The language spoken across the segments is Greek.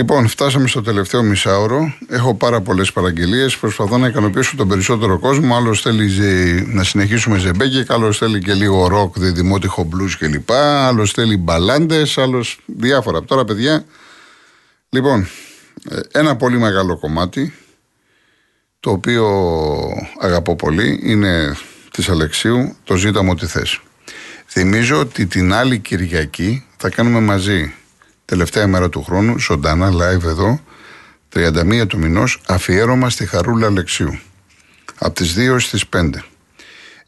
Λοιπόν, φτάσαμε στο τελευταίο μισάωρο. Έχω πάρα πολλές παραγγελίες. Προσπαθώ να ικανοποιήσω τον περισσότερο κόσμο. Άλλος θέλει να συνεχίσουμε ζεμπέκι, άλλος θέλει και λίγο ροκ, διδημότυχο μπλου κλπ. Άλλος θέλει μπαλάντες, άλλος διάφορα. Τώρα, παιδιά, λοιπόν, ε, ένα πολύ μεγάλο κομμάτι το οποίο αγαπώ πολύ είναι της Αλεξίου το ζήτα μου τι θες. Θυμίζω ότι την άλλη Κυριακή θα κάνουμε μαζί τελευταία μέρα του χρόνου, ζωντανά live εδώ, 31 του μηνός, αφιέρωμα στη Χαρούλα Αλεξίου. Από τις 2 στις 5.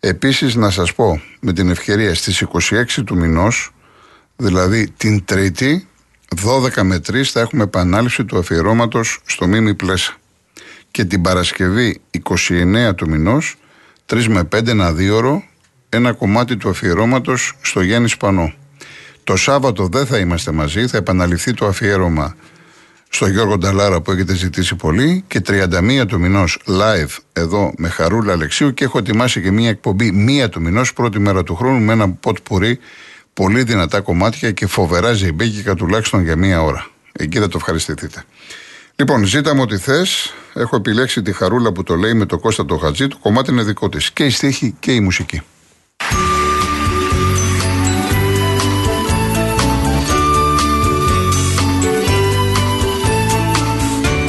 Επίσης να σας πω με την ευκαιρία στις 26 του μηνός, δηλαδή την Τρίτη, 12 με 3 θα έχουμε επανάληψη του αφιερώματος στο Μίμη Πλέσα. Και την Παρασκευή 29 του μηνός, 3 με 5 ένα δίωρο, ένα κομμάτι του αφιερώματος στο Γιάννη Σπανό. Το Σάββατο δεν θα είμαστε μαζί, θα επαναληφθεί το αφιέρωμα στο Γιώργο Νταλάρα που έχετε ζητήσει πολύ και 31 του μηνός live εδώ με Χαρούλα Αλεξίου και έχω ετοιμάσει και μία εκπομπή μία του μηνός, πρώτη μέρα του χρόνου, με ένα ποτ πουρί, πολύ δυνατά κομμάτια και φοβερά ζεϊμπέκικα τουλάχιστον για μία ώρα. Εκεί θα το ευχαριστηθείτε. Λοιπόν, ζήτα μου ό,τι θες. Έχω επιλέξει τη Χαρούλα που το λέει με το Κώστα το Χατζή. Το κομμάτι είναι δικό της. Και η στίχη και η μουσική.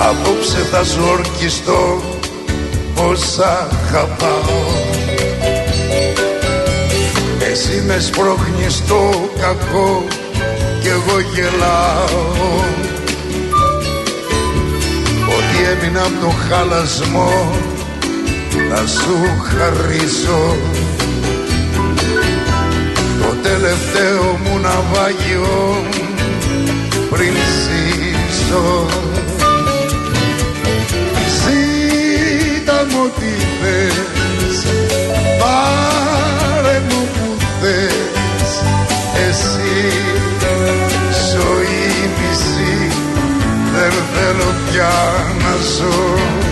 Απόψε θα ζορκιστώ όσα αγαπάω. Εσύ με σπρώχνεις το κακό κι εγώ γελάω. Ότι έμεινα από το χαλασμό να σου χαρίσω Το τελευταίο μου ναυάγιο πριν ζήσω μου τι θες. Πάρε μου που θες. Εσύ ζωή μισή Δεν θέλω πια να ζω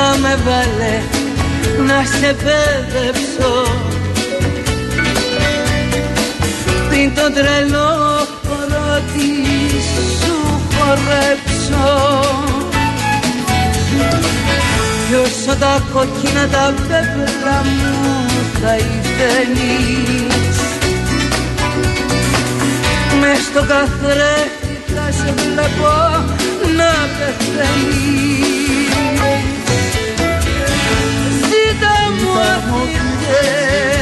Απόψε η νύχτα με βάλε να σε παιδέψω. Πριν το τρελό χωρώτη σου χορέψω. Κι όσο τα κόκκινα τα πέπλα μου θα ήθελεις Μες στο καθρέφτη θα σε βλέπω να πεθαίνεις Ζήτα μου αφήνες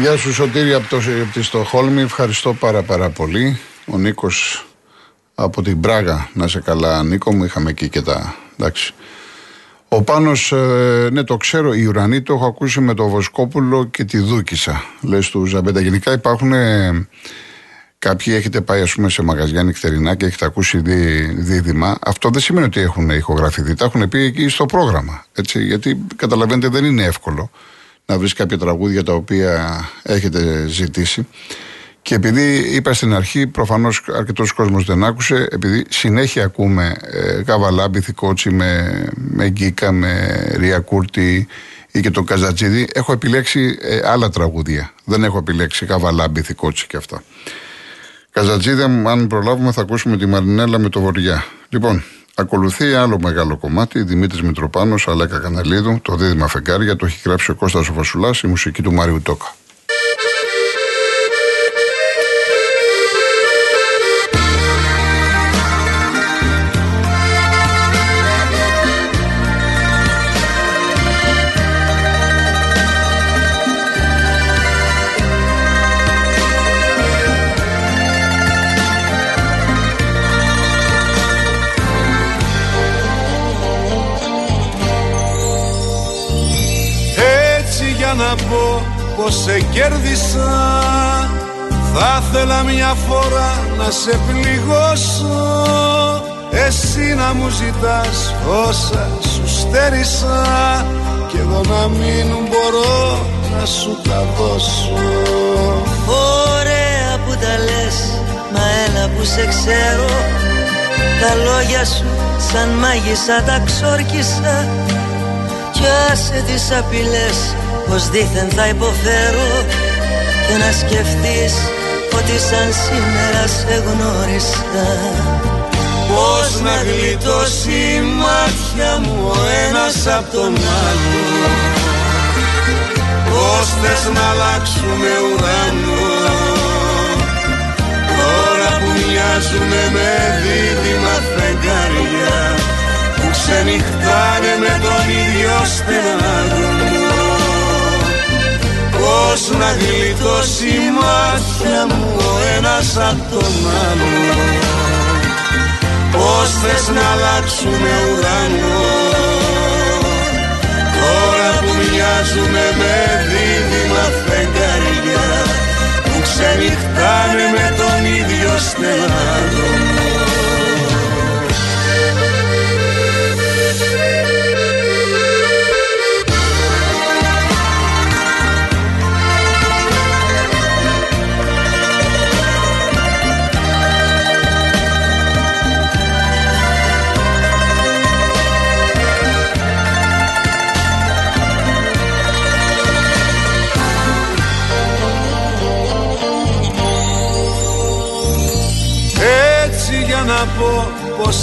Γεια σου Σωτήρη από, το, από τη Στοχόλμη, ευχαριστώ πάρα πάρα πολύ. Ο Νίκος από την Πράγα, να σε καλά Νίκο μου, είχαμε εκεί και τα, εντάξει, ο Πάνος, ε, ναι το ξέρω, η Ουρανή το έχω ακούσει με το Βοσκόπουλο και τη Δούκησα, λες του Ζαμπέντα. Γενικά υπάρχουν ε, κάποιοι έχετε πάει ας πούμε σε μαγαζιά νυχτερινά και έχετε ακούσει δί, δίδυμα. Αυτό δεν σημαίνει ότι έχουν ηχογραφηθεί, τα έχουν πει εκεί στο πρόγραμμα, έτσι, γιατί καταλαβαίνετε δεν είναι εύκολο να βρεις κάποια τραγούδια τα οποία έχετε ζητήσει. Και επειδή είπα στην αρχή, προφανώς αρκετός κόσμος δεν άκουσε, επειδή συνέχεια ακούμε ε, Καβαλάμπη, Θικότσι με, με Γκίκα, με Ρία Κούρτη ή και τον Καζατζίδη, έχω επιλέξει ε, άλλα τραγούδια. Δεν έχω επιλέξει Καβαλάμπη, Θικότσι και αυτά. Καζατζίδη, αν προλάβουμε, θα ακούσουμε τη Μαρινέλα με το Βοριά. Λοιπόν, ακολουθεί άλλο μεγάλο κομμάτι, Δημήτρης Μητροπάνος, Αλέκα Καναλίδου, το δίδυμα φεγγάρια, το έχει γράψει ο Κώστας ο η μουσική του Μάριου Τόκα. Πως σε κέρδισα. Θα ήθελα μια φορά να σε πληγώσω. Εσύ να μου ζητάς όσα σου στέρισα. Κι εγώ να μην μπορώ να σου τα δώσω. Ωραία που τα λες, μα έλα που σε ξέρω. Τα λόγια σου σαν μάγισσα τα ξόρκισα. Κι άσε τις απειλές πως δήθεν θα υποφέρω Και να σκεφτείς ότι σαν σήμερα σε γνώρισα Πώς να γλιτώσει η μάτια μου ο ένας απ' τον άλλο Πώς θες να αλλάξουμε ουρανό. Τώρα που μοιάζουμε με δίδυμα φεγγάρια Που ξενυχτάνε με τον ίδιο στεναγμό Πώς να γλιτώσει η μάτια μου ο ένας απ' τον άλλο. Πώς θες να αλλάξουμε ουρανό; Τώρα που μοιάζουμε με δίδυμα φεγγαριά Που ξενυχτάνε με τον ίδιο στενάδο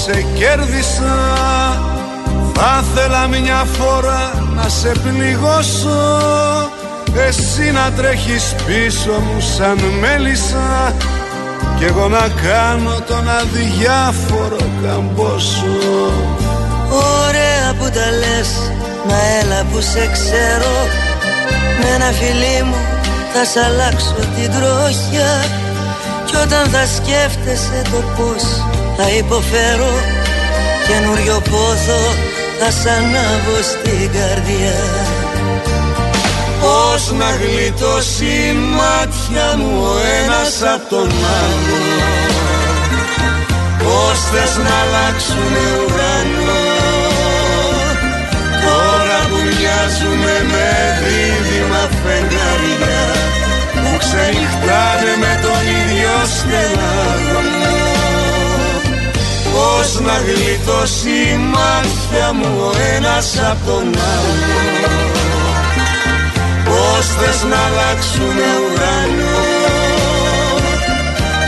σε κέρδισα. Θα ήθελα μια φορά να σε πληγώσω. Εσύ να τρέχεις πίσω μου σαν μέλισσα. Κι εγώ να κάνω τον αδιάφορο καμπόσο. Ωραία που τα λες, μα έλα που σε ξέρω. Με ένα φιλί μου θα σ' αλλάξω την τροχιά. Κι όταν θα σκέφτεσαι το πώς θα υποφέρω καινούριο πόθο θα σ' ανάβω στην καρδιά. Πώς να γλιτώσει η μάτια μου ο ένας απ' τον άλλο. Πώς θες να αλλάξουμε ουρανό. Τώρα που μοιάζουμε με δίδυμα φεγγαριά Που ξενυχτάνε με τον ίδιο στεναγμό Πώς να γλιτώσει η μάτια μου ο ένας απ' τον άλλο Πώς θες να αλλάξουμε ουρανό.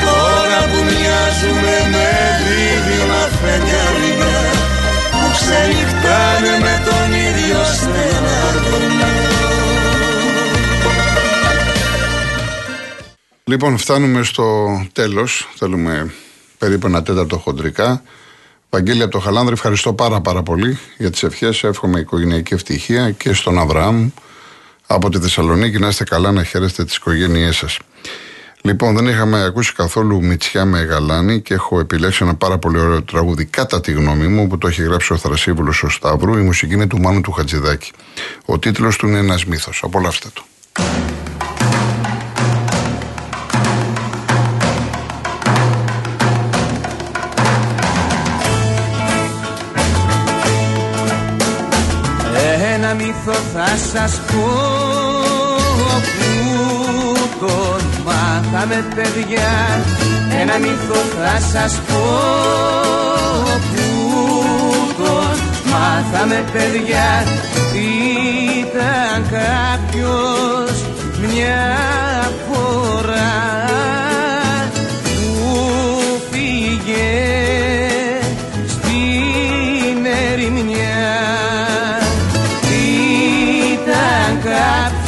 Τώρα που μοιάζουμε με δίδυμα φεγγαριά Που ξενυχτάνε με τον ίδιο στεναγμό Λοιπόν, φτάνουμε στο τέλος. Θέλουμε περίπου ένα τέταρτο χοντρικά. Βαγγέλη από το Χαλάνδρη, ευχαριστώ πάρα πάρα πολύ για τις ευχές. Εύχομαι οικογενειακή ευτυχία και στον Αβραάμ από τη Θεσσαλονίκη. Να είστε καλά, να χαίρεστε τις οικογένειές σας. Λοιπόν, δεν είχαμε ακούσει καθόλου Μητσιά με Γαλάνη και έχω επιλέξει ένα πάρα πολύ ωραίο τραγούδι κατά τη γνώμη μου που το έχει γράψει ο Θρασίβουλος ο Σταύρου. Η μουσική είναι του Μάνου του Χατζηδάκη. Ο τίτλος του είναι ένας μύθος. Απολαύστε το. Που τον μάθαμε παιδιά Ένα μύθο θα σας πω. Που τον μάθαμε παιδιά Ήταν κάποιος μια φορά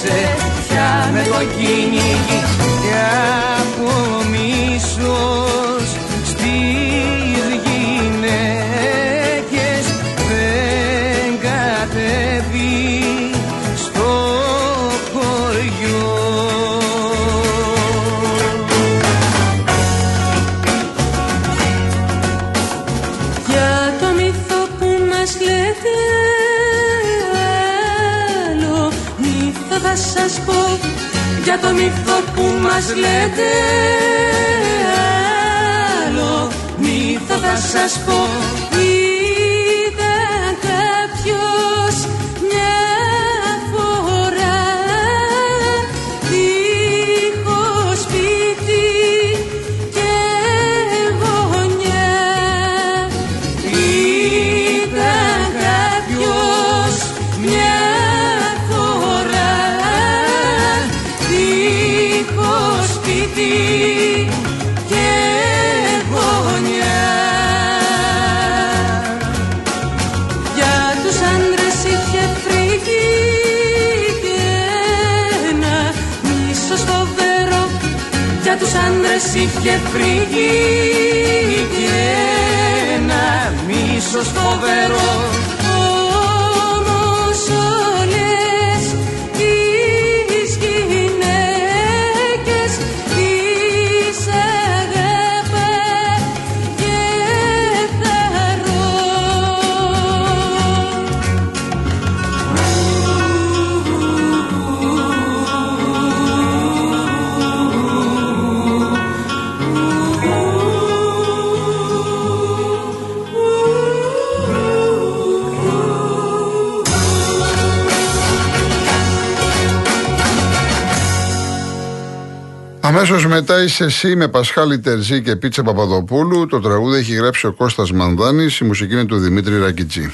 σε πια με το κυνήγι και από μίσος Για το μύθο που μας λέτε άλλο μύθο θα σας πω τους άντρες είχε φρίκι και ένα μίσος φοβερό Αμέσως μετά είσαι εσύ με Πασχάλη Τερζή και Πίτσα Παπαδοπούλου. Το τραγούδι έχει γράψει ο Κώστας Μανδάνης, η μουσική είναι του Δημήτρη Ρακιτζή.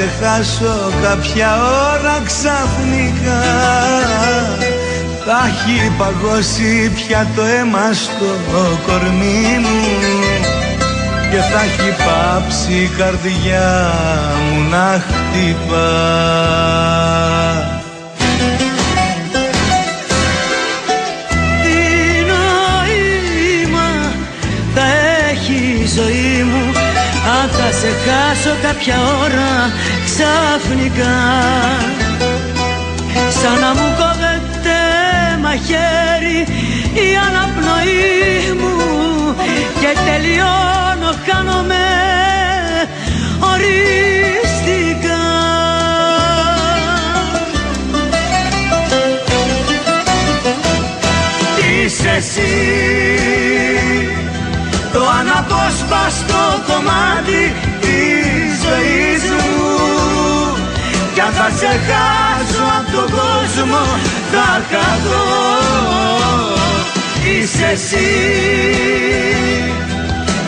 Αν θα σε χάσω κάποια ώρα ξαφνικά. Θα έχει παγώσει πια το αίμα στο κορμί μου και θα έχει πάψει η καρδιά μου να χτυπά. Τι νόημα θα έχει η ζωή μου αν θα σε χάσω κάποια ώρα ξαφνικά. Σαν να μου κόβεται μαχαίρι η αναπνοή μου και τελειώνω χάνομαι οριστικά. Είσαι εσύ το αναπόσπαστο κομμάτι της ζωής μου. Κι αν θα σε χάσω από τον κόσμο θα χαθώ. Είσαι εσύ.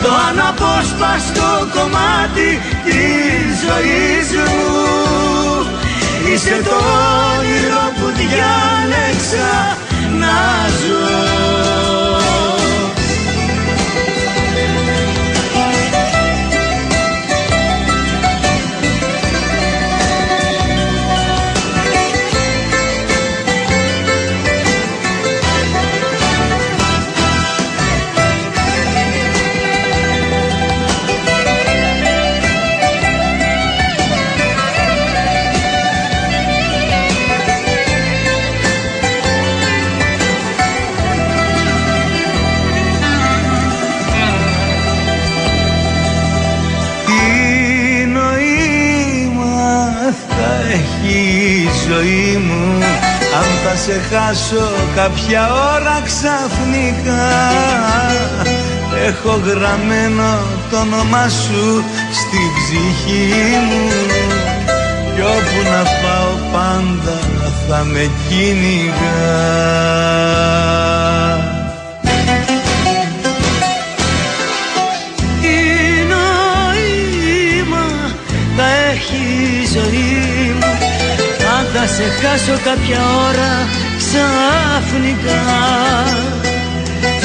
Το αναπόσπαστο κομμάτι της ζωής μου. Είσαι το όνειρο που διάλεξα να ζω ζωή μου. Αν θα σε χάσω κάποια ώρα ξαφνικά Έχω γραμμένο το όνομά σου στη ψυχή μου. Κι όπου να πάω πάντα θα με κυνηγάς θα σε χάσω κάποια ώρα ξαφνικά.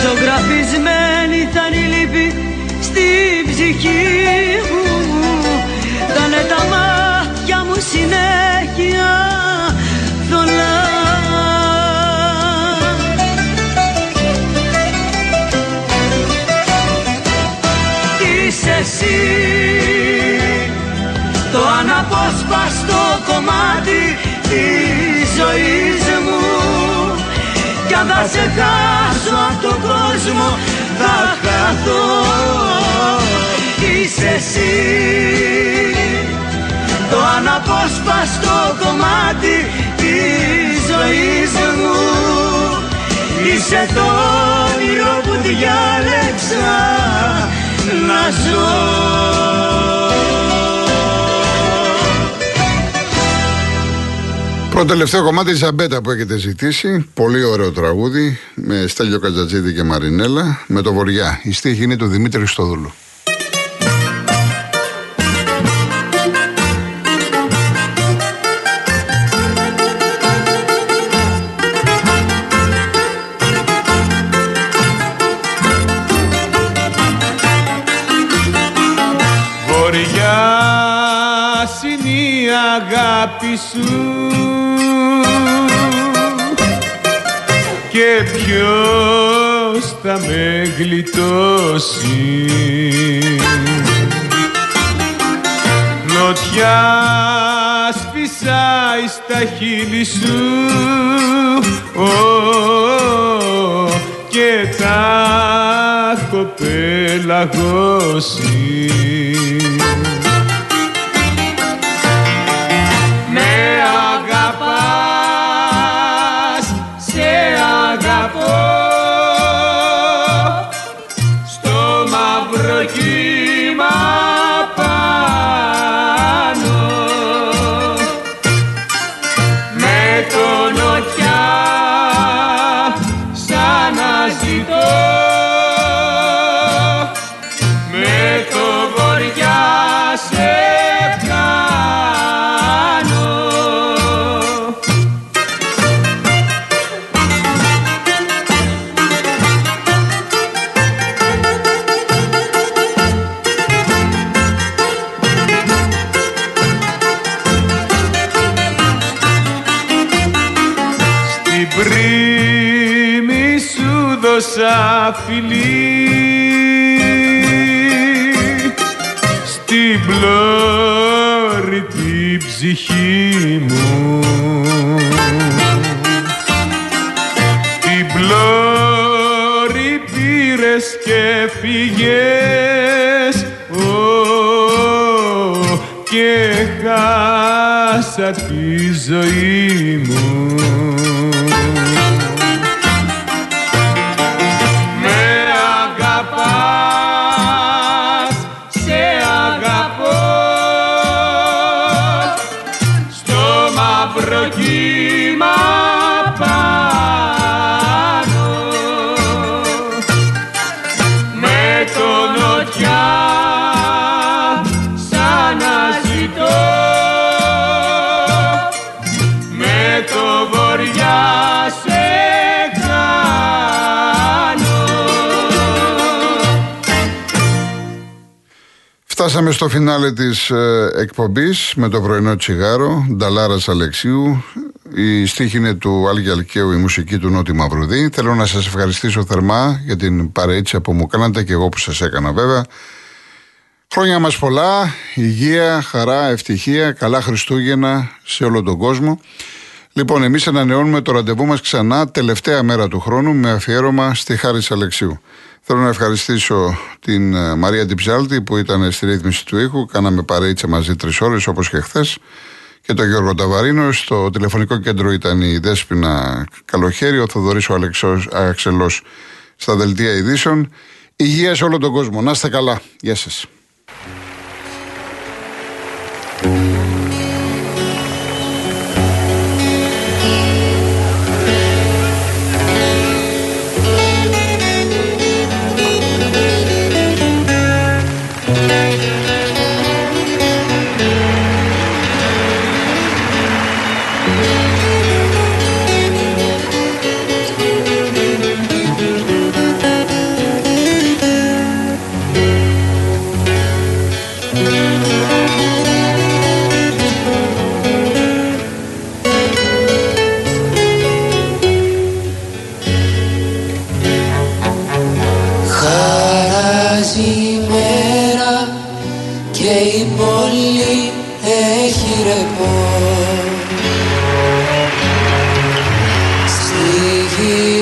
Ζωγραφισμένη θα είναι η λύπη στην ψυχή μου ζωής μου. Κι αν θα σε χάσω από τον κόσμο θα χαθώ. Είσαι εσύ. Το αναπόσπαστο κομμάτι της ζωής μου. Είσαι το όνειρο που διάλεξα να ζω Πρώτο τελευταίο κομμάτι τη Ζαμπέτα που έχετε ζητήσει. Πολύ ωραίο τραγούδι με Στέλιο Κατζατζίδη και Μαρινέλα με το Βοριά. Η στίχη είναι του Δημήτρη Στοδούλου. Βοριά είναι η αγάπη σου και ποιος θα με γλιτώσει. Νοτιά σφυσάει στα χείλη σου. Και τα έχω πελαγώσει δώσα φιλί στην πλώρη την ψυχή μου. Την πλώρη πήρες και φύγες και χάσα τη ζωή μου Φτάσαμε στο φινάλε της ε, εκπομπής με το πρωινό τσιγάρο, Νταλάρας Αλεξίου. Η στίχη είναι του Άλγη Αλκαίου, η μουσική του Νότι Μαυρουδή. Θέλω να σας ευχαριστήσω θερμά για την παρέτσια που μου κάνατε και εγώ που σας έκανα βέβαια. Χρόνια μας πολλά, υγεία, χαρά, ευτυχία, καλά Χριστούγεννα σε όλο τον κόσμο. Λοιπόν, εμείς ανανεώνουμε το ραντεβού μας ξανά τελευταία μέρα του χρόνου με αφιέρωμα στη Χάρη Αλεξίου. Θέλω να ευχαριστήσω την ε, Μαρία Τιψάλτη που ήταν στη ρύθμιση του ήχου. Κάναμε παρέιτσα μαζί τρεις ώρες όπως και χθες. και τον Γιώργο Ταβαρίνο. Στο τηλεφωνικό κέντρο ήταν η Δέσποινα Καλοχέρι, ο Θοδωρής ο Αξελό στα δελτία ειδήσεων. Υγείας σε όλο τον κόσμο. Να είστε καλά. Γεια σας.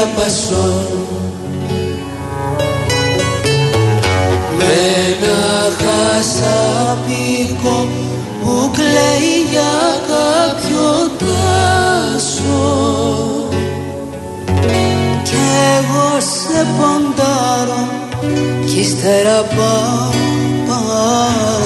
διαπασώ με ένα χασαπίκο που κλαίει για κάποιο τάσο. Κι εγώ σε ποντάρω κι ύστερα πάω. πάσω